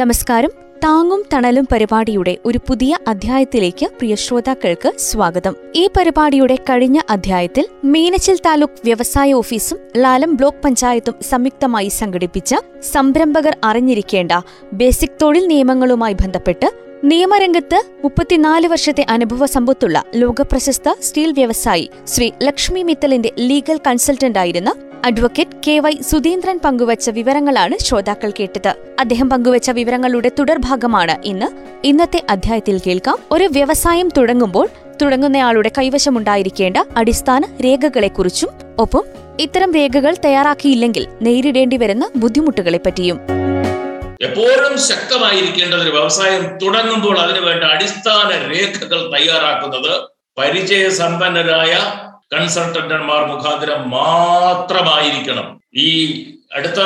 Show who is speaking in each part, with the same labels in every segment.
Speaker 1: നമസ്കാരം. താങ്ങും തണലും പരിപാടിയുടെ ഒരു പുതിയ അധ്യായത്തിലേക്ക് പ്രിയ ശ്രോതാക്കൾക്ക് സ്വാഗതം. ഈ പരിപാടിയുടെ കഴിഞ്ഞ അധ്യായത്തിൽ മീനച്ചിൽ താലൂക്ക് വ്യവസായ ഓഫീസും ലാലം ബ്ലോക്ക് പഞ്ചായത്തും സംയുക്തമായി സംഘടിപ്പിച്ച സംരംഭകർ അറിഞ്ഞിരിക്കേണ്ട ബേസിക് തൊഴിൽ നിയമങ്ങളുമായി ബന്ധപ്പെട്ട് നിയമരംഗത്ത് മുപ്പത്തിനാല് വർഷത്തെ അനുഭവ സമ്പത്തുള്ള ലോകപ്രശസ്ത സ്റ്റീൽ വ്യവസായി ശ്രീ ലക്ഷ്മി മിത്തലിന്റെ ലീഗൽ കൺസൾട്ടന്റായിരുന്ന അഡ്വക്കേറ്റ് കെ വൈ സുധീന്ദ്രൻ പങ്കുവച്ച വിവരങ്ങളാണ് ശ്രോതാക്കൾ കേട്ടത്. അദ്ദേഹം പങ്കുവച്ച വിവരങ്ങളുടെ തുടർഭാഗമാണ് ഇന്ന്. ഇന്നത്തെ അധ്യായത്തിൽ കേൾക്കാം. ഒരു വ്യവസായം തുടങ്ങുമ്പോൾ തുടങ്ങുന്നയാളുടെ കൈവശമുണ്ടായിരിക്കേണ്ട അടിസ്ഥാന രേഖകളെക്കുറിച്ചും ഒപ്പം ഇത്തരം രേഖകൾ തയ്യാറാക്കിയില്ലെങ്കിൽ നേരിടേണ്ടി വരുന്ന ബുദ്ധിമുട്ടുകളെപ്പറ്റിയും.
Speaker 2: എപ്പോഴും ശക്തമായിരിക്കേണ്ട ഒരു വ്യവസായം തുടങ്ങുമ്പോൾ അതിനു വേണ്ട അടിസ്ഥാന രേഖകൾ തയ്യാറാക്കുന്നത് പരിചയസമ്പന്നരായ കൺസൾട്ടന്റന്മാർ മുഖാന്തരം മാത്രമായിരിക്കണം. ഈ അടുത്ത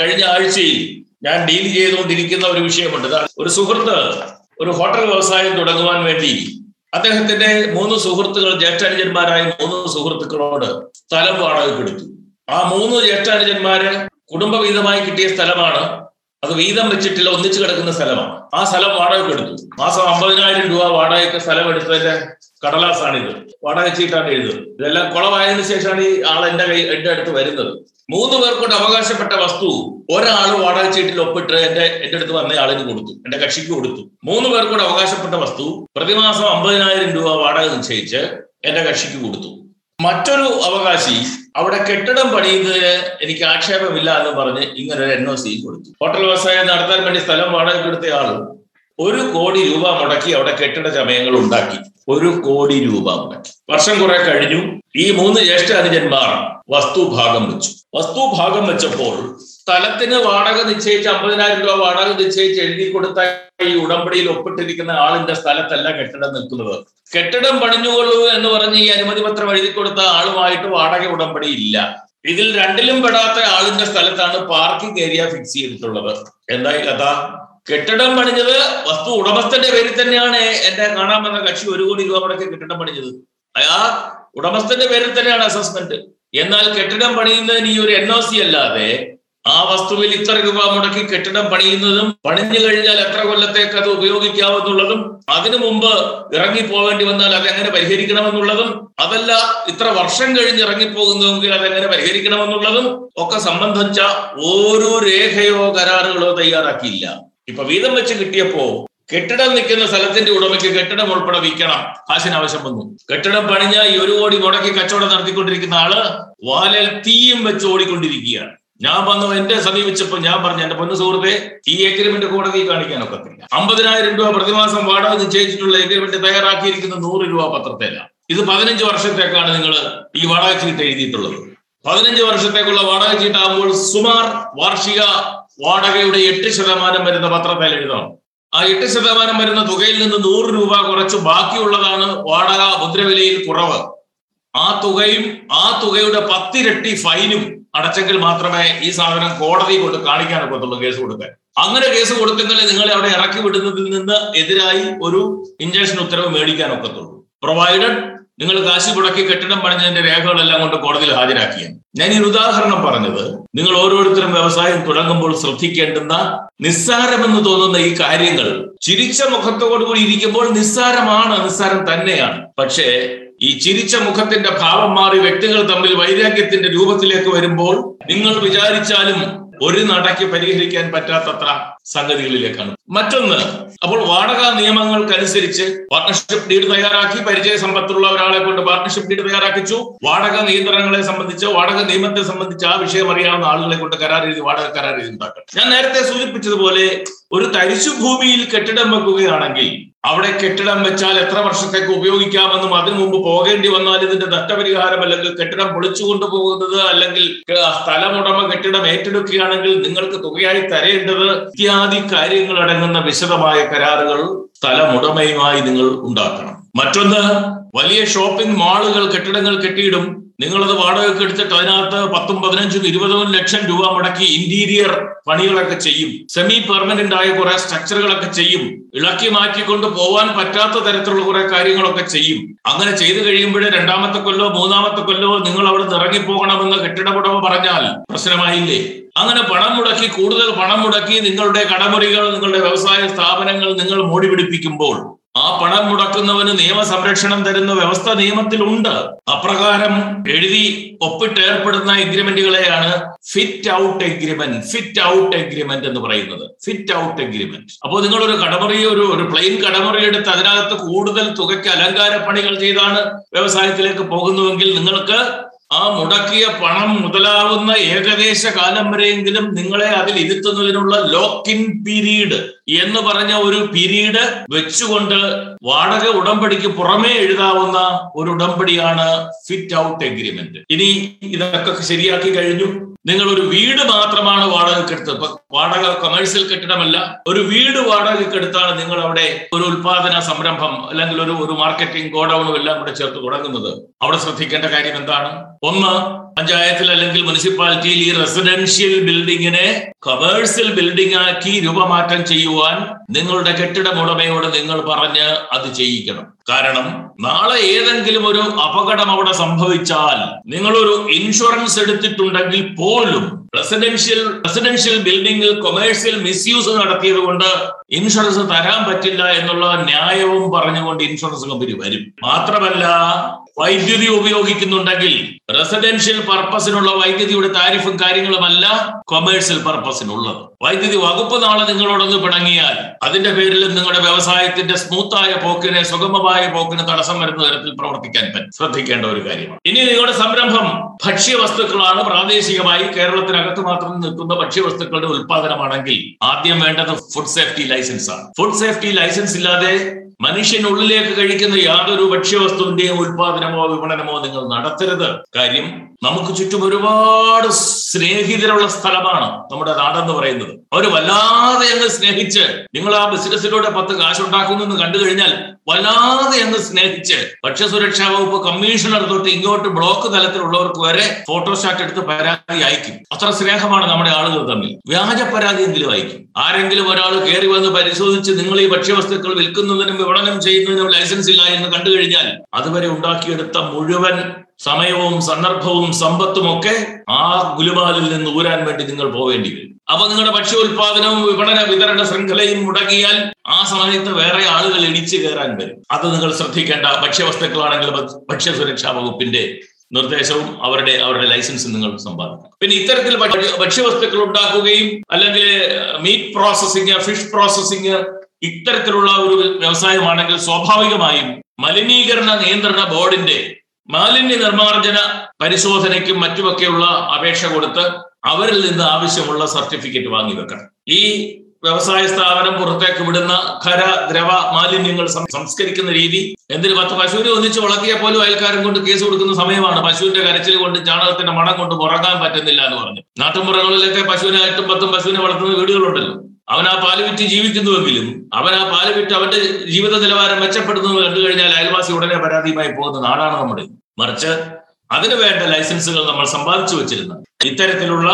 Speaker 2: കഴിഞ്ഞ ആഴ്ചയിൽ ഞാൻ ഡീൽ ചെയ്തുകൊണ്ടിരിക്കുന്ന ഒരു വിഷയമുണ്ട്. ഒരു സുഹൃത്ത് ഒരു ഹോട്ടൽ വ്യവസായം തുടങ്ങുവാൻ വേണ്ടി അദ്ദേഹത്തിന്റെ മൂന്ന് സുഹൃത്തുക്കൾ ജ്യേഷ്ഠാനുജന്മാരായ മൂന്ന് സുഹൃത്തുക്കളോട് സ്ഥലം വാടകയ്ക്ക് എടുത്തു. ആ മൂന്ന് ജ്യേഷ്ഠാനുജന്മാര് കുടുംബവീതമായി കിട്ടിയ സ്ഥലമാണ്. അത് വീതം വെച്ചിട്ടില്ല ഒന്നിച്ചു കിടക്കുന്ന സ്ഥലമാണ്. ആ സ്ഥലം വാടകയ്ക്ക് എടുത്തു. മാസം അമ്പതിനായിരം രൂപ വാടകയ്ക്ക് സ്ഥലം എടുത്തതിന്റെ കടലാസാണിത്. വാടക ചീട്ടാണ് എഴുതുന്നത്. ഇതെല്ലാം കുളമായതിനു ശേഷമാണ് ഈ ആൾ എന്റെ കൈ എന്റെ അടുത്ത് വരുന്നത്. മൂന്ന് പേർക്കൊണ്ട് അവകാശപ്പെട്ട വസ്തു ഒരാൾ വാടക ചീട്ടിൽ ഒപ്പിട്ട് എന്റെ എന്റെ അടുത്ത് വന്ന ആളിന് കൊടുത്തു. എന്റെ കക്ഷിക്ക് കൊടുത്തു. മൂന്ന് പേർക്കൂടെ അവകാശപ്പെട്ട വസ്തു പ്രതിമാസം അമ്പതിനായിരം രൂപ വാടക നിശ്ചയിച്ച് എന്റെ കക്ഷിക്ക് കൊടുത്തു. മറ്റൊരു അവകാശി അവിടെ കെട്ടിടം പണിയുന്നതിന് എനിക്ക് ആക്ഷേപമില്ല എന്ന് പറഞ്ഞ് ഇങ്ങനെ ഒരു എൻ ഒ സി കൊടുത്തു. ഹോട്ടൽ വ്യവസായം നടത്താൻ വേണ്ടി സ്ഥലം കൊടുത്ത ആൾ ഒരു കോടി രൂപ മുടക്കി അവിടെ കെട്ടിട ചമയങ്ങൾ ഉണ്ടാക്കി. ഒരു കോടി രൂപ വർഷം കുറെ കഴിഞ്ഞു. ഈ മൂന്ന് ജ്യേഷ്ഠ അനുജന്മാർ വസ്തു ഭാഗം വെച്ചു. വസ്തു ഭാഗം വെച്ചപ്പോൾ സ്ഥലത്തിന് വാടക നിശ്ചയിച്ച് അമ്പതിനായിരം രൂപ വാടക നിശ്ചയിച്ച് എഴുതി കൊടുത്ത ഈ ഉടമ്പടിയിൽ ഒപ്പിട്ടിരിക്കുന്ന ആളിന്റെ സ്ഥലത്തല്ല കെട്ടിടം നിൽക്കുന്നത്. കെട്ടിടം പണിഞ്ഞുകൊള്ളൂ എന്ന് പറഞ്ഞ് ഈ അനുമതി പത്രം എഴുതി കൊടുത്ത ആളുമായിട്ട് വാടക ഉടമ്പടി ഇല്ല. ഇതിൽ രണ്ടിലും പെടാത്ത ആളിന്റെ സ്ഥലത്താണ് പാർക്കിംഗ് ഏരിയ ഫിക്സ് ചെയ്തിട്ടുള്ളത്. എന്തായി കഥ? കെട്ടിടം പണിഞ്ഞത് വസ്തു ഉടമസ്ഥന്റെ പേരിൽ തന്നെയാണ് എന്റെ കാണാൻ വന്ന കക്ഷി ഒരു കോടി രൂപ മുടക്കി കെട്ടിടം പണിഞ്ഞത്. ആ ഉടമസ്ഥന്റെ പേരിൽ തന്നെയാണ് അസസ്മെന്റ് എന്നാൽ കെട്ടിടം പണിയുന്നതിന് ഈ ഒരു എൻ ഒ സി അല്ലാതെ ആ വസ്തുവിൽ ഇത്ര രൂപ മുടക്കി കെട്ടിടം പണിയുന്നതും പണിഞ്ഞു കഴിഞ്ഞാൽ എത്ര കൊല്ലത്തേക്ക് അത് ഉപയോഗിക്കാമെന്നുള്ളതും അതിനു മുമ്പ് ഇറങ്ങി പോകേണ്ടി വന്നാൽ അതെങ്ങനെ പരിഹരിക്കണമെന്നുള്ളതും അതല്ല ഇത്ര വർഷം കഴിഞ്ഞ് ഇറങ്ങിപ്പോകുന്നതെങ്കിൽ അതെങ്ങനെ പരിഹരിക്കണമെന്നുള്ളതും ഒക്കെ സംബന്ധിച്ച ഓരോ രേഖയോ കരാറുകളോ തയ്യാറാക്കിയില്ല. ഇപ്പൊ വീതം വെച്ച് കിട്ടിയപ്പോ കെട്ടിടം നിൽക്കുന്ന സ്ഥലത്തിന്റെ ഉടമയ്ക്ക് കെട്ടിടം ഉൾപ്പെടെ വിൽക്കണം. കാശിന് ആവശ്യം വന്നു. കെട്ടിടം പണിഞ്ഞ ഈ ഒരു കോടി മുടക്കി കച്ചവടം നടത്തിക്കൊണ്ടിരിക്കുന്ന ആൾ വാലൽ തീയും വെച്ച് ഓടിക്കൊണ്ടിരിക്കുകയാണ്. ഞാൻ വന്നു എന്റെ സമീപിച്ചപ്പോ ഞാൻ പറഞ്ഞു എന്റെ പൊന്നു സുഹൃത്തെ ഈ എഗ്രിമെന്റ് കോടതി കാണിക്കാൻ ഒക്കത്തില്ല. അമ്പതിനായിരം രൂപ പ്രതിമാസം വാടക നിശ്ചയിച്ചിട്ടുള്ള എഗ്രിമെന്റ് തയ്യാറാക്കിയിരിക്കുന്ന നൂറ് രൂപ പത്രത്തേല. ഇത് പതിനഞ്ച് വർഷത്തേക്കാണ് നിങ്ങൾ ഈ വാടക ചീട്ട് എഴുതിയിട്ടുള്ളത്. പതിനഞ്ച് വർഷത്തേക്കുള്ള വാടക ചീട്ടാകുമ്പോൾ സുമാർ വാർഷിക വാടകയുടെ എട്ട് ശതമാനം വരുന്ന പത്രത്തിൽ എഴുതണം. ആ എട്ട് ശതമാനം വരുന്ന തുകയിൽ നിന്ന് നൂറ് രൂപ കുറച്ച് ബാക്കിയുള്ളതാണ് വാടക മുദ്രവിലയിൽ കുറവ്. ആ തുകയും ആ തുകയുടെ പത്തിരട്ടി ഫൈനും അടച്ചെങ്കിൽ മാത്രമേ ഈ സാധനം കോടതി കൊണ്ട് കാണിക്കാൻ ഒക്കത്തുള്ളൂ കേസ് കൊടുക്കാൻ. അങ്ങനെ കേസ് കൊടുത്തെങ്കിൽ നിങ്ങളെ അവിടെ ഇറക്കി വിടുന്നതിൽ നിന്ന് എതിരായി ഒരു ഇഞ്ചക്ഷൻ ഉത്തരവ് മേടിക്കാൻ ഒക്കത്തുള്ളൂ. പ്രൊവൈഡഡ് നിങ്ങൾ കാശി മുടക്കി കെട്ടിടം പണിഞ്ഞതിന്റെ രേഖകളെല്ലാം കൊണ്ട് കോടതിയിൽ ഹാജരാക്കിയാണ് ഞാൻ ഈ ഉദാഹരണം പറഞ്ഞത് നിങ്ങൾ ഓരോരുത്തരും വ്യവസായം തുടങ്ങുമ്പോൾ ശ്രദ്ധിക്കേണ്ടുന്ന നിസ്സാരമെന്ന് തോന്നുന്ന ഈ കാര്യങ്ങൾ ചിരിച്ച മുഖത്തോടുകൂടി ഇരിക്കുമ്പോൾ നിസ്സാരമാണ് നിസ്സാരം തന്നെയാണ്. പക്ഷേ ഈ ചിരിച്ച മുഖത്തിന്റെ ഭാവം മാറി വ്യക്തികൾ തമ്മിൽ വൈരാഗ്യത്തിന്റെ രൂപത്തിലേക്ക് വരുമ്പോൾ നിങ്ങൾ വിചാരിച്ചാലും ഒരു നടയ്ക്ക് പരിഹരിക്കാൻ പറ്റാത്തത്ര സംഗതികളിലേക്കാണ്. മറ്റൊന്ന് അപ്പോൾ വാടക നിയമങ്ങൾക്കനുസരിച്ച് പാർട്ണർഷിപ്പ് ഡീഡ് തയ്യാറാക്കി പരിചയ സമ്പത്തുള്ള ഒരാളെ കൊണ്ട് പാർട്ണർഷിപ്പ് ഡീഡ് തയ്യാറാക്കിച്ചു. വാടക നിയന്ത്രണങ്ങളെ സംബന്ധിച്ച് വാടക നിയമത്തെ സംബന്ധിച്ച് ആ വിഷയം അറിയാവുന്ന ആളുകളെ കൊണ്ട് കരാർ എഴുതി വാടക കരാർ എഴുതി ഉണ്ടാക്കണം. ഞാൻ നേരത്തെ സൂചിപ്പിച്ചതുപോലെ ഒരു തരിശു ഭൂമിയിൽ കെട്ടിടം വെക്കുകയാണെങ്കിൽ അവിടെ കെട്ടിടം വെച്ചാൽ എത്ര വർഷത്തേക്ക് ഉപയോഗിക്കാമെന്നും അതിനു മുമ്പ് പോകേണ്ടി വന്നാൽ ഇതിന്റെ നഷ്ടപരിഹാരം അല്ലെങ്കിൽ കെട്ടിടം പൊളിച്ചു കൊണ്ടുപോകുന്നത് അല്ലെങ്കിൽ സ്ഥലമുടമ കെട്ടിടം ഏറ്റെടുക്കുകയാണെങ്കിൽ നിങ്ങൾക്ക് തുകയായി തരേണ്ടത് ഇത്യാദി കാര്യങ്ങൾ അടങ്ങുന്ന വിശദമായ കരാറുകൾ സ്ഥലമുടമയുമായി നിങ്ങൾ ഉണ്ടാക്കണം. മറ്റൊന്ന് വലിയ ഷോപ്പിംഗ് മാളുകൾ കെട്ടിടങ്ങൾ കെട്ടിയിടും. നിങ്ങളത് വാടകയ്ക്ക് എടുത്തിട്ട് അതിനകത്ത് പത്തും പതിനഞ്ചും ഇരുപതും ലക്ഷം രൂപ മുടക്കി ഇന്റീരിയർ പണികളൊക്കെ ചെയ്യും. സെമി പെർമനന്റ് ആയ കുറെ സ്ട്രക്ചറുകളൊക്കെ ചെയ്യും. ഇളക്കി മാറ്റിക്കൊണ്ട് പോവാൻ പറ്റാത്ത തരത്തിലുള്ള കുറെ കാര്യങ്ങളൊക്കെ ചെയ്യും. അങ്ങനെ ചെയ്തു കഴിയുമ്പോഴേ രണ്ടാമത്തെ കൊല്ലോ മൂന്നാമത്തെ കൊല്ലോ നിങ്ങൾ അവിടെ നിന്ന് ഇറങ്ങിപ്പോകണമെന്ന് കെട്ടിടമുടമ പറഞ്ഞാൽ പ്രശ്നമായില്ലേ? അങ്ങനെ പണം മുടക്കി കൂടുതൽ പണം മുടക്കി നിങ്ങളുടെ കടമുറികൾ നിങ്ങളുടെ വ്യവസായ സ്ഥാപനങ്ങൾ നിങ്ങൾ മൂടി പിടിപ്പിക്കുമ്പോൾ ആ പണം മുടക്കുന്നവന് നിയമ സംരക്ഷണം തരുന്ന വ്യവസ്ഥ നിയമത്തിലുണ്ട്. അപ്രകാരം എഴുതി ഒപ്പിട്ട് ഏർപ്പെടുന്ന എഗ്രിമെന്റുകളെയാണ് fit out agreement fit out agreement എന്ന് പറയുന്നത്. ഫിറ്റ് ഔട്ട് എഗ്രിമെന്റ് അപ്പോൾ നിങ്ങൾ ഒരു കടമുറി ഒരു ഒരു പ്ലെയിൻ കടമുറി എടുത്ത് അതിനകത്ത് കൂടുതൽ തുകയ്ക്ക് അലങ്കാര പണികൾ ചെയ്താണ് വ്യവസായത്തിലേക്ക് പോകുന്നുവെങ്കിൽ നിങ്ങൾക്ക് ആ മുടക്കിയ പണം മുതലാവുന്ന ഏകദേശ കാലം വരെയെങ്കിലും നിങ്ങളെ അതിൽ ഇരുത്തുന്നതിനുള്ള ലോക്ക് ഇൻ പീരീഡ് എന്ന് പറഞ്ഞ ഒരു പീരീഡ് വെച്ചുകൊണ്ട് വാടക ഉടമ്പടിക്ക് പുറമേ എഴുതാവുന്ന ഒരു ഉടമ്പടിയാണ് ഫിറ്റ് ഔട്ട് എഗ്രിമെന്റ് ഇനി ഇതൊക്കെ ശരിയാക്കി കഴിഞ്ഞു. നിങ്ങൾ ഒരു വീട് മാത്രമാണ് വാടകയ്ക്കെടുത്തത് ഇപ്പൊ വാടക കൊമേഴ്സ്യൽ കെട്ടിടമല്ല ഒരു വീട് വാടകയ്ക്ക് എടുത്താണ് നിങ്ങൾ അവിടെ ഒരു ഉൽപാദന സംരംഭം അല്ലെങ്കിൽ ഒരു ഒരു മാർക്കറ്റിംഗ് ഗോഡൌണും എല്ലാം കൂടെ ചേർത്ത് തുടങ്ങുന്നത്. അവിടെ ശ്രദ്ധിക്കേണ്ട കാര്യം എന്താണ്? ഒന്ന് പഞ്ചായത്തിൽ അല്ലെങ്കിൽ മുനിസിപ്പാലിറ്റിയിൽ ഈ റെസിഡൻഷ്യൽ ബിൽഡിങ്ങിനെ കമേഴ്സ്യൽ ബിൽഡിംഗ് ആക്കി രൂപമാറ്റം ചെയ്യുവാൻ നിങ്ങളുടെ കെട്ടിട ഉടമയോട് നിങ്ങൾ പറഞ്ഞ് അത് ചെയ്യിക്കണം. കാരണം നാളെ ഏതെങ്കിലും ഒരു അപകടം അവിടെ സംഭവിച്ചാൽ നിങ്ങളൊരു ഇൻഷുറൻസ് എടുത്തിട്ടുണ്ടെങ്കിൽ പോലും റെസിഡൻഷ്യൽ റെസിഡൻഷ്യൽ ബിൽഡിംഗിൽ കൊമേഴ്സ്യൽ മിസ്യൂസ് നടത്തിയത് കൊണ്ട് ഇൻഷുറൻസ് തരാൻ പറ്റില്ല എന്നുള്ള ന്യായവും പറഞ്ഞുകൊണ്ട് ഇൻഷുറൻസ് കമ്പനി വരും. മാത്രമല്ല വൈദ്യുതി ഉപയോഗിക്കുന്നുണ്ടെങ്കിൽ റെസിഡൻഷ്യൽ പർപ്പസിനുള്ള വൈദ്യുതിയുടെ താരിഫും കാര്യങ്ങളുമല്ല കൊമേഴ്സ്യൽ പർപ്പസിനുള്ളത് വൈദ്യുതി വകുപ്പ് നാളെ നിങ്ങളോടൊന്ന് പിണങ്ങിയാൽ അതിന്റെ പേരിൽ നിങ്ങളുടെ വ്യവസായത്തിന്റെ സ്മൂത്തായ പോക്കിനെ സുഗമമായ പോക്കിന് തടസ്സം വരുന്ന തരത്തിൽ പ്രവർത്തിക്കാൻ പറ്റും ശ്രദ്ധിക്കേണ്ട ഒരു കാര്യമാണ്. ഇനി നിങ്ങളുടെ സംരംഭം ഭക്ഷ്യവസ്തുക്കളാണ്. പ്രാദേശികമായി കേരളത്തിനകത്ത് മാത്രം നിൽക്കുന്ന ഭക്ഷ്യവസ്തുക്കളുടെ ഉൽപാദനമാണെങ്കിൽ ആദ്യം വേണ്ടത് ഫുഡ് സേഫ്റ്റി ലൈസൻസ് ആണ്. ഫുഡ് സേഫ്റ്റി ലൈസൻസ് ഇല്ലാതെ മനുഷ്യനുള്ളിലേക്ക് കഴിക്കുന്ന യാതൊരു ഭക്ഷ്യവസ്തുവിന്റെയും ഉൽപാദനമോ വിപണനമോ നിങ്ങൾ നടത്തരുത്. കാര്യം നമുക്ക് ചുറ്റും ഒരുപാട് സ്നേഹിതരുള്ള സ്ഥലമാണ് നമ്മുടെ നാടെന്ന് പറയുന്നത്. അവർ വല്ലാതെ അങ്ങ് സ്നേഹിച്ച് നിങ്ങൾ ആ ബിസിനസ്സിലൂടെ പത്ത് കാശുണ്ടാക്കുന്നു എന്ന് കണ്ടു കഴിഞ്ഞാൽ വല്ലാതെ അങ്ങ് സ്നേഹിച്ച് ഭക്ഷ്യസുരക്ഷാ വകുപ്പ് കമ്മീഷണർ തൊട്ട് ഇങ്ങോട്ട് ബ്ലോക്ക് തലത്തിലുള്ളവർക്ക് വരെ ഫോട്ടോസ്റ്റാറ്റ് എടുത്ത് പരാതി അയക്കും. അത്ര സ്നേഹമാണ് നമ്മുടെ ആളുകൾ തമ്മിൽ. വ്യാജ പരാതിയെങ്കിലും അയക്കും. ആരെങ്കിലും ഒരാൾ കയറി വന്ന് പരിശോധിച്ച് നിങ്ങൾ ഈ ഭക്ഷ്യവസ്തുക്കൾ വിൽക്കുന്നതിനും വിപണനം ചെയ്യുന്നതിന് ലൈസൻസ് ഇല്ല എന്ന് കണ്ടു കഴിഞ്ഞാൽ അതുവരെ ഉണ്ടാക്കിയെടുത്ത മുഴുവൻ സമയവും സന്ദർഭവും സമ്പത്തും ഒക്കെ ആ ഗുലുമാലിൽ നിന്ന് ഊരാൻ വേണ്ടി നിങ്ങൾ പോവേണ്ടി വരും. അപ്പൊ നിങ്ങളുടെ ഭക്ഷ്യോൽപാദനവും വിപണന വിതരണ ശൃംഖലയും മുടങ്ങിയാൽ ആ സമയത്ത് വേറെ ആളുകൾ ഇടിച്ചു കയറാൻ വരും. അത് നിങ്ങൾ ശ്രദ്ധിക്കേണ്ട ഭക്ഷ്യവസ്തുക്കളാണെങ്കിൽ ഭക്ഷ്യ സുരക്ഷാ വകുപ്പിന്റെ നിർദ്ദേശവും അവരുടെ അവരുടെ ലൈസൻസും നിങ്ങൾ സമ്പാദിക്കണം. പിന്നെ ഇത്തരത്തിൽ ഭക്ഷ്യവസ്തുക്കൾ ഉണ്ടാക്കുകയും അല്ലെങ്കിൽ മീറ്റ് പ്രോസസ്സിങ് ഫിഷ് പ്രോസസ്സിങ് ഇത്തരത്തിലുള്ള ഒരു വ്യവസായമാണെങ്കിൽ സ്വാഭാവികമായും മലിനീകരണ നിയന്ത്രണ ബോർഡിന്റെ മാലിന്യ നിർമ്മാർജന പരിശോധനയ്ക്കും മറ്റുമൊക്കെയുള്ള അപേക്ഷ കൊടുത്ത് അവരിൽ നിന്ന് ആവശ്യമുള്ള സർട്ടിഫിക്കറ്റ് വാങ്ങി വെക്കണം. ഈ വ്യവസായ സ്ഥാപനം പുറത്തേക്ക് വിടുന്ന ഖര ദ്രവ മാലിന്യങ്ങൾ സംസ്കരിക്കുന്ന രീതി എന്തിന് പത്ത് പശുവിനെ ഒന്നിച്ച് വളർത്തിയാൽ പോലും അയൽക്കാരൻ കൊണ്ട് കേസ് കൊടുക്കുന്ന സമയമാണ് പശുവിന്റെ കരച്ചിൽ കൊണ്ട് ചാണകത്തിന്റെ മണം കൊണ്ട് ഉറങ്ങാൻ പറ്റുന്നില്ല എന്ന് പറഞ്ഞു. നാട്ടുമ്പുറങ്ങളിലൊക്കെ പശുവിനെ എട്ടും പത്തും പശുവിനെ വളർത്തുന്ന വീടുകളുണ്ടല്ലോ. അവൻ ആ പാൽ വിറ്റ് ജീവിക്കുന്നുവെങ്കിലും അവൻ ആ പാൽ വിറ്റ് അവന്റെ ജീവിത നിലവാരം മെച്ചപ്പെടുന്നത് കണ്ടു കഴിഞ്ഞാൽ അയൽവാസി ഉടനെ പരാതിയുമായി പോകുന്ന നാടാണ് നമ്മുടെ. മറിച്ച് അതിനു വേണ്ട ലൈസൻസുകൾ നമ്മൾ സമ്പാദിച്ചു വെച്ചിരുന്ന ഇത്തരത്തിലുള്ള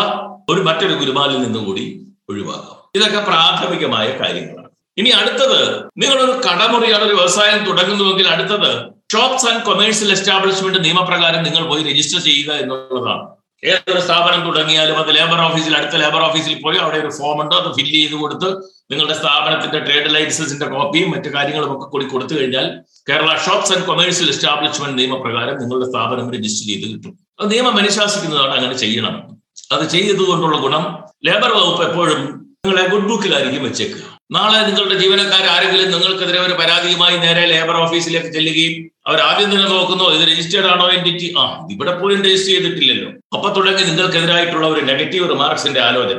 Speaker 2: ഒരു മറ്റൊരു ഗുരുമാലിൽ നിന്നുകൂടി ഒഴിവാക്കാം. ഇതൊക്കെ പ്രാഥമികമായ കാര്യങ്ങളാണ്. ഇനി അടുത്തത് നിങ്ങളൊരു കടമുറിയാണ് ഒരു വ്യവസായം തുടങ്ങുന്നുവെങ്കിൽ അടുത്തത് ഷോപ്സ് ആൻഡ് കൊമേഴ്സ്യൽ എസ്റ്റാബ്ലിഷ്മെന്റ് നിയമപ്രകാരം നിങ്ങൾ പോയി രജിസ്റ്റർ ചെയ്യുക എന്നുള്ളതാണ്. ഏതൊരു സ്ഥാപനം തുടങ്ങിയാലും അത് ലേബർ ഓഫീസിൽ അടുത്ത ലേബർ ഓഫീസിൽ പോയി അവിടെ ഒരു ഫോം ഉണ്ടോ അത് ഫില്ല് ചെയ്ത് കൊടുത്ത് നിങ്ങളുടെ സ്ഥാപനത്തിന്റെ ട്രേഡ് ലൈസൻസിന്റെ കോപ്പിയും മറ്റു കാര്യങ്ങളും ഒക്കെ കൂടി കൊടുത്തു കഴിഞ്ഞാൽ Kerala shops and commercial establishment നിയമപ്രകാരം നിങ്ങളുടെ സ്ഥാപനം രജിസ്റ്റർ ചെയ്ത് കിട്ടും. അത് നിയമം അനുശാസിക്കുന്നതാണ് അങ്ങനെ ചെയ്യണം. അത് ചെയ്തതുകൊണ്ടുള്ള ഗുണം ലേബർ വകുപ്പ് എപ്പോഴും നിങ്ങളെ ഗുഡ് ബുക്കിലായിരിക്കും വെച്ചേക്കുക. നാളെ നിങ്ങളുടെ ജീവനക്കാർ ആരെങ്കിലും നിങ്ങൾക്കെതിരെ ഒരു പരാതിയുമായി നേരെ ലേബർ ഓഫീസിലേക്ക് ചെല്ലുകയും അവർ ആദ്യം തന്നെ നോക്കുന്നു ഇത് രജിസ്റ്റേർഡ് ആണോ എന്റിറ്റി ആ ഇവിടെ പോലും രജിസ്റ്റർ ചെയ്തിട്ടില്ലല്ലോ. അപ്പൊ തുടങ്ങി നിങ്ങൾക്കെതിരായിട്ടുള്ള ഒരു നെഗറ്റീവ് റിമാർക്സിന്റെ ആലോചന.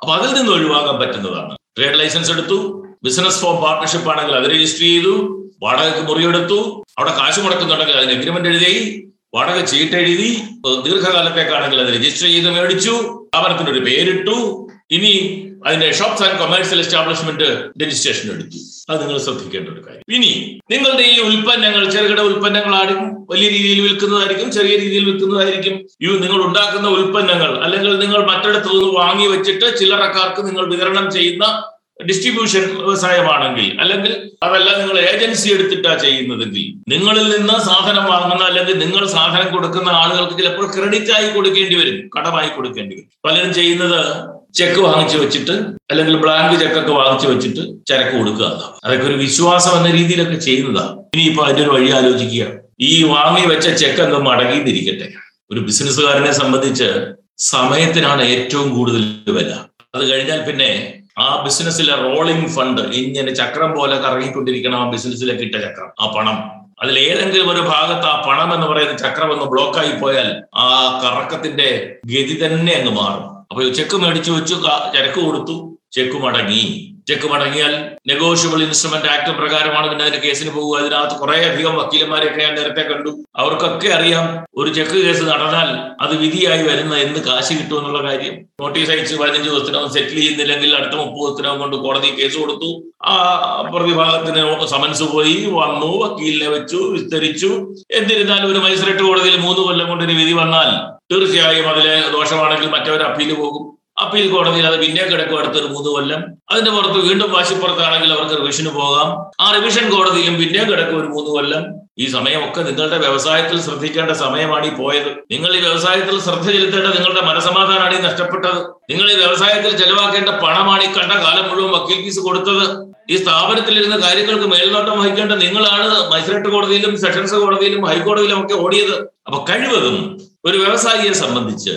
Speaker 2: അപ്പൊ അതിൽ നിന്ന് ഒഴിവാക്കാൻ പറ്റുന്നതാണ്. ട്രേഡ് ലൈസൻസ് എടുത്തു ബിസിനസ് ഫോം പാർട്ണർഷിപ്പ് ആണെങ്കിൽ അത് രജിസ്റ്റർ ചെയ്തു വാടകയ്ക്ക് മുറിയെടുത്തു അവിടെ കാശ് മുടക്കുന്നുണ്ടെങ്കിൽ അതിന് എഗ്രിമെന്റ് എഴുതി വാടക ചീട്ട് എഴുതി ദീർഘകാലത്തേക്കാണെങ്കിൽ അത് രജിസ്റ്റർ ചെയ്ത് മേടിച്ചു സ്ഥാപനത്തിന് ഒരു പേരിട്ടു ഇനി അതിന്റെ shops and commercial establishment registration എടുത്തു അത് നിങ്ങൾ ശ്രദ്ധിക്കേണ്ട ഒരു കാര്യം. ഇനി നിങ്ങളുടെ ഈ ഉൽപ്പന്നങ്ങൾ ചെറുകിട ഉൽപ്പന്നങ്ങളായിരിക്കും വലിയ രീതിയിൽ വിൽക്കുന്നതായിരിക്കും ചെറിയ രീതിയിൽ വിൽക്കുന്നതായിരിക്കും. ഈ നിങ്ങൾ ഉണ്ടാക്കുന്ന ഉൽപ്പന്നങ്ങൾ അല്ലെങ്കിൽ നിങ്ങൾ മറ്റിടത്തു നിന്ന് വാങ്ങി വെച്ചിട്ട് ചില്ലറക്കാർക്ക് നിങ്ങൾ വിതരണം ചെയ്യുന്ന ഡിസ്ട്രിബ്യൂഷൻ വ്യവസായമാണെങ്കിൽ അല്ലെങ്കിൽ അതല്ല നിങ്ങൾ ഏജൻസി എടുത്തിട്ടാ ചെയ്യുന്നതെങ്കിൽ നിങ്ങളിൽ നിന്ന് സാധനം വാങ്ങുന്ന അല്ലെങ്കിൽ നിങ്ങൾ സാധനം കൊടുക്കുന്ന ആളുകൾക്ക് ചിലപ്പോൾ ക്രെഡിറ്റ് ആയി കൊടുക്കേണ്ടി വരും കടമായി കൊടുക്കേണ്ടി വരും. പലരും ചെയ്യുന്നത് ചെക്ക് വാങ്ങിച്ചു വെച്ചിട്ട് അല്ലെങ്കിൽ ബ്ലാങ്ക് ചെക്കൊക്കെ വാങ്ങിച്ചു വെച്ചിട്ട് ചരക്ക് കൊടുക്കുക എന്നാണ്. അതൊക്കെ ഒരു വിശ്വാസം എന്ന രീതിയിലൊക്കെ ചെയ്യുന്നതാണ്. ഇനിയിപ്പോ അതിന്റെ ഒരു വഴി ആലോചിക്കുക. ഈ വാങ്ങി വെച്ച ചെക്ക് അങ്ങ് മടങ്ങിയിരിക്കട്ടെ. ഒരു ബിസിനസ്സുകാരനെ സംബന്ധിച്ച് സമയത്തിനാണ് ഏറ്റവും കൂടുതൽ വില. അത് കഴിഞ്ഞാൽ പിന്നെ ആ ബിസിനസ്സിലെ റോളിംഗ് ഫണ്ട് ഇങ്ങനെ ചക്രം പോലെ കറങ്ങിക്കൊണ്ടിരിക്കണം ആ ബിസിനസ്സിലേക്ക് ഇട്ട ചക്രം ആ പണം. അതിൽ ഏതെങ്കിലും ഒരു ഭാഗത്ത് ആ പണം എന്ന് പറയുന്ന ചക്രം ഒന്ന് ബ്ലോക്കായി പോയാൽ ആ കറക്കത്തിന്റെ ഗതി തന്നെ അങ്ങ് മാറും. അപ്പൊ ചെക്ക് മേടിച്ചു വെച്ചു ചരക്ക് കൊടുത്തു ചെക്ക് മടങ്ങി. ചെക്ക് മടങ്ങിയാൽ നെഗോഷ്യബിൾ ഇൻസ്ട്രുമെന്റ് ആക്ട് പ്രകാരമാണ് പിന്നെ അതിന്റെ കേസിന് പോകുക. അതിനകത്ത് കുറെ അധികം വക്കീലന്മാരെയൊക്കെ ഞാൻ നേരത്തെ കണ്ടു. അവർക്കൊക്കെ അറിയാം ഒരു ചെക്ക് കേസ് നടന്നാൽ അത് വിധിയായി വരുന്ന എന്ന് കാശ് കിട്ടും എന്നുള്ള കാര്യം. നോട്ടീസ് അയച്ച് പതിനഞ്ച് ദിവസത്തിനകം സെറ്റിൽ ചെയ്യുന്നില്ലെങ്കിൽ അടുത്ത മുപ്പത് ദിവസത്തിനകം കൊണ്ട് കോടതി കേസ് കൊടുത്തു. ആ പ്രതിഭാഗത്തിന് സമൻസ് പോയി വന്നു വക്കീലിനെ വെച്ചു വിസ്തരിച്ചു. എന്നിരുന്നാലും ഒരു മജിസ്ട്രേറ്റ് കോടതിയിൽ മൂന്ന് കൊല്ലം കൊണ്ട് ഒരു വിധി വന്നാൽ തീർച്ചയായും അതിലെ ദോഷമാണെങ്കിൽ മറ്റവർ അപ്പീൽ പോകും. അപ്പീൽ കോടതിയിൽ അത് പിന്നെ കിടക്കും അടുത്തൊരു മൂന്ന് കൊല്ലം. അതിന്റെ പുറത്ത് വീണ്ടും വാശിപ്പുറത്താണെങ്കിൽ അവർക്ക് റിവിഷന് പോകാം. ആ റിവിഷൻ കോടതിയിലും പിന്നെ കിടക്കും ഒരു മൂന്ന് കൊല്ലം. ഈ സമയമൊക്കെ നിങ്ങളുടെ വ്യവസായത്തിൽ ശ്രദ്ധിക്കേണ്ട സമയമാണ് ഈ പോയത്. നിങ്ങൾ ഈ വ്യവസായത്തിൽ ശ്രദ്ധ ചെലുത്തേണ്ട നിങ്ങളുടെ മനസമാധാനമാണ് ഈ നഷ്ടപ്പെട്ടത്. നിങ്ങൾ ഈ വ്യവസായത്തിൽ ചെലവാക്കേണ്ട പണമാണ് ഈ കണ്ട കാലം മുഴുവൻ വക്കീൽ ഫീസ് കൊടുത്തത്. ഈ സ്ഥാപനത്തിലിരുന്ന കാര്യങ്ങൾക്ക് മേൽനോട്ടം വഹിക്കേണ്ട നിങ്ങളാണ് മജിസ്ട്രേറ്റ് കോടതിയിലും സെഷൻസ് കോടതിയിലും ഹൈക്കോടതിയിലും ഒക്കെ ഓടിയത്. അപ്പൊ കഴിവതും ഒരു വ്യവസായിയെ സംബന്ധിച്ച്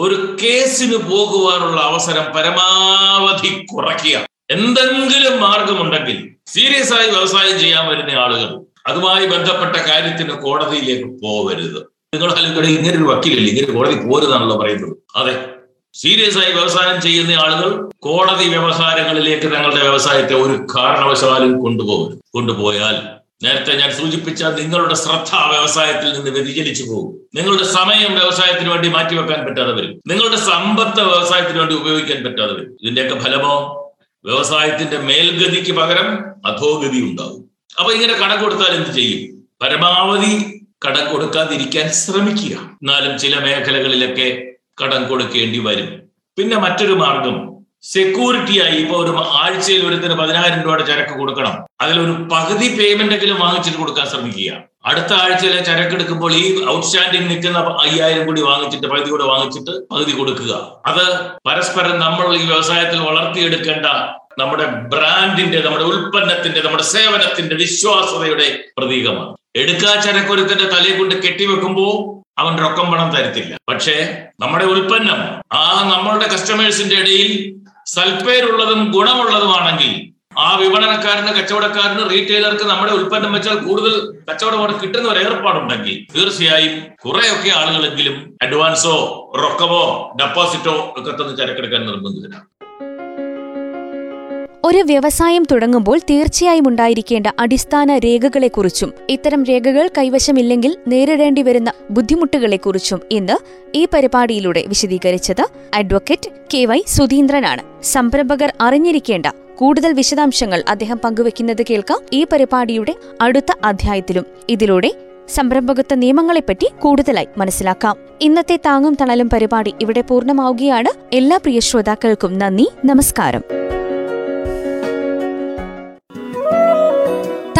Speaker 2: ഒരു കേസിന് പോകുവാനുള്ള അവസരം പരമാവധി കുറയ്ക്കുക. എന്തെങ്കിലും മാർഗമുണ്ടെങ്കിൽ സീരിയസ് ആയി വ്യവസായം ചെയ്യാൻ വരുന്ന ആളുകൾ അതുമായി ബന്ധപ്പെട്ട കാര്യത്തിന് കോടതിയിലേക്ക് പോവരുത്. നിങ്ങൾ അല്ലെങ്കിൽ ഇങ്ങനെ ഒരു വക്കീലല്ലേ ഇങ്ങനെ കോടതി പോരുതാണല്ലോ പറയുന്നത്. അതെ സീരിയസ് ആയി വ്യവസായം ചെയ്യുന്ന ആളുകൾ കോടതി വ്യവഹാരങ്ങളിലേക്ക് തങ്ങളുടെ വ്യവസായത്തെ ഒരു കാരണവശാലും കൊണ്ടുപോകരുത് കൊണ്ടുപോയാൽ നേരത്തെ ഞാൻ സൂചിപ്പിച്ച നിങ്ങളുടെ ശ്രദ്ധ വ്യവസായത്തിൽ നിന്ന് വ്യതിചലിച്ചു പോകും. നിങ്ങളുടെ സമയം വ്യവസായത്തിന് വേണ്ടി മാറ്റിവെക്കാൻ പറ്റാതെ വരും. നിങ്ങളുടെ സമ്പത്ത് വ്യവസായത്തിന് വേണ്ടി ഉപയോഗിക്കാൻ പറ്റാതെ വരും. ഇതിന്റെയൊക്കെ ഫലമോ? വ്യവസായത്തിന്റെ മേൽഗതിക്ക് പകരം അധോഗതി ഉണ്ടാവും അപ്പൊ ഇങ്ങനെ കടം കൊടുത്താൽ എന്ത് ചെയ്യും? പരമാവധി കടം കൊടുക്കാതിരിക്കാൻ ശ്രമിക്കുക. എന്നാലും ചില മേഖലകളിലൊക്കെ കടം കൊടുക്കേണ്ടി വരും. പിന്നെ മറ്റൊരു മാർഗം സെക്യൂരിറ്റി ആയി ഇപ്പൊ ഒരു ആഴ്ചയിൽ ഒരുത്തിന് പതിനായിരം രൂപയുടെ ചരക്ക് കൊടുക്കണം. അതിലൊരു പകുതി പേയ്മെന്റ് എങ്കിലും വാങ്ങിച്ചിട്ട് കൊടുക്കാൻ ശ്രമിക്കുക. അടുത്ത ആഴ്ചയിലെ ചരക്ക് എടുക്കുമ്പോൾ ഈ ഔട്ട്സ്റ്റാൻഡിങ് നിൽക്കുന്ന അയ്യായിരം കൂടി വാങ്ങിച്ചിട്ട് പകുതി കൂടെ വാങ്ങിച്ചിട്ട് പകുതി കൊടുക്കുക. അത് പരസ്പരം നമ്മൾ ഈ വ്യവസായത്തിൽ വളർത്തിയെടുക്കേണ്ട നമ്മുടെ ബ്രാൻഡിന്റെ നമ്മുടെ ഉൽപ്പന്നത്തിന്റെ നമ്മുടെ സേവനത്തിന്റെ വിശ്വാസതയുടെ പ്രതീകമാണ്. എടുക്കാ ചരക്കൊരുത്തന്റെ തലയെ കൊണ്ട് കെട്ടിവെക്കുമ്പോൾ അവൻ റൊക്കം പണം തരത്തില്ല. പക്ഷേ നമ്മുടെ ഉൽപ്പന്നം ആ നമ്മളുടെ കസ്റ്റമേഴ്സിന്റെ ഇടയിൽ സൽപ്പേരുള്ളതും ഗുണമുള്ളതുമാണെങ്കിൽ ആ വിപണനക്കാരന് കച്ചവടക്കാരന് റീറ്റെയിലർക്ക് നമ്മുടെ ഉൽപ്പന്നം വെച്ചാൽ കൂടുതൽ കച്ചവടം അവിടെ കിട്ടുന്ന ഒരു ഏർപ്പാടുണ്ടെങ്കിൽ തീർച്ചയായും കുറെയൊക്കെ ആളുകളെങ്കിലും അഡ്വാൻസോ റൊക്കമോ ഡെപ്പോസിറ്റോ ഒക്കെ തന്ന് ചരക്കെടുക്കാൻ നിർബന്ധിതരാണ്.
Speaker 1: ഒരു വ്യവസായം തുടങ്ങുമ്പോൾ തീർച്ചയായും ഉണ്ടായിരിക്കേണ്ട അടിസ്ഥാന രേഖകളെക്കുറിച്ചും ഇത്തരം രേഖകൾ കൈവശമില്ലെങ്കിൽ നേരിടേണ്ടി വരുന്ന ബുദ്ധിമുട്ടുകളെക്കുറിച്ചും ഇന്ന് ഈ പരിപാടിയിലൂടെ വിശദീകരിച്ചത് അഡ്വക്കേറ്റ് കെ വൈ സുധീന്ദ്രനാണ്. സംരംഭകർ അറിഞ്ഞിരിക്കേണ്ട കൂടുതൽ വിശദാംശങ്ങൾ അദ്ദേഹം പങ്കുവെക്കുന്നത് കേൾക്കാം ഈ പരിപാടിയുടെ അടുത്ത അധ്യായത്തിലും. ഇതിലൂടെ സംരംഭകത്വ നിയമങ്ങളെപ്പറ്റി കൂടുതലായി മനസ്സിലാക്കാം. ഇന്നത്തെ താങ്ങും തണലും പരിപാടി ഇവിടെ പൂർണമാവുകയാണ്. എല്ലാ പ്രിയ ശ്രോതാക്കൾക്കും നന്ദി നമസ്കാരം.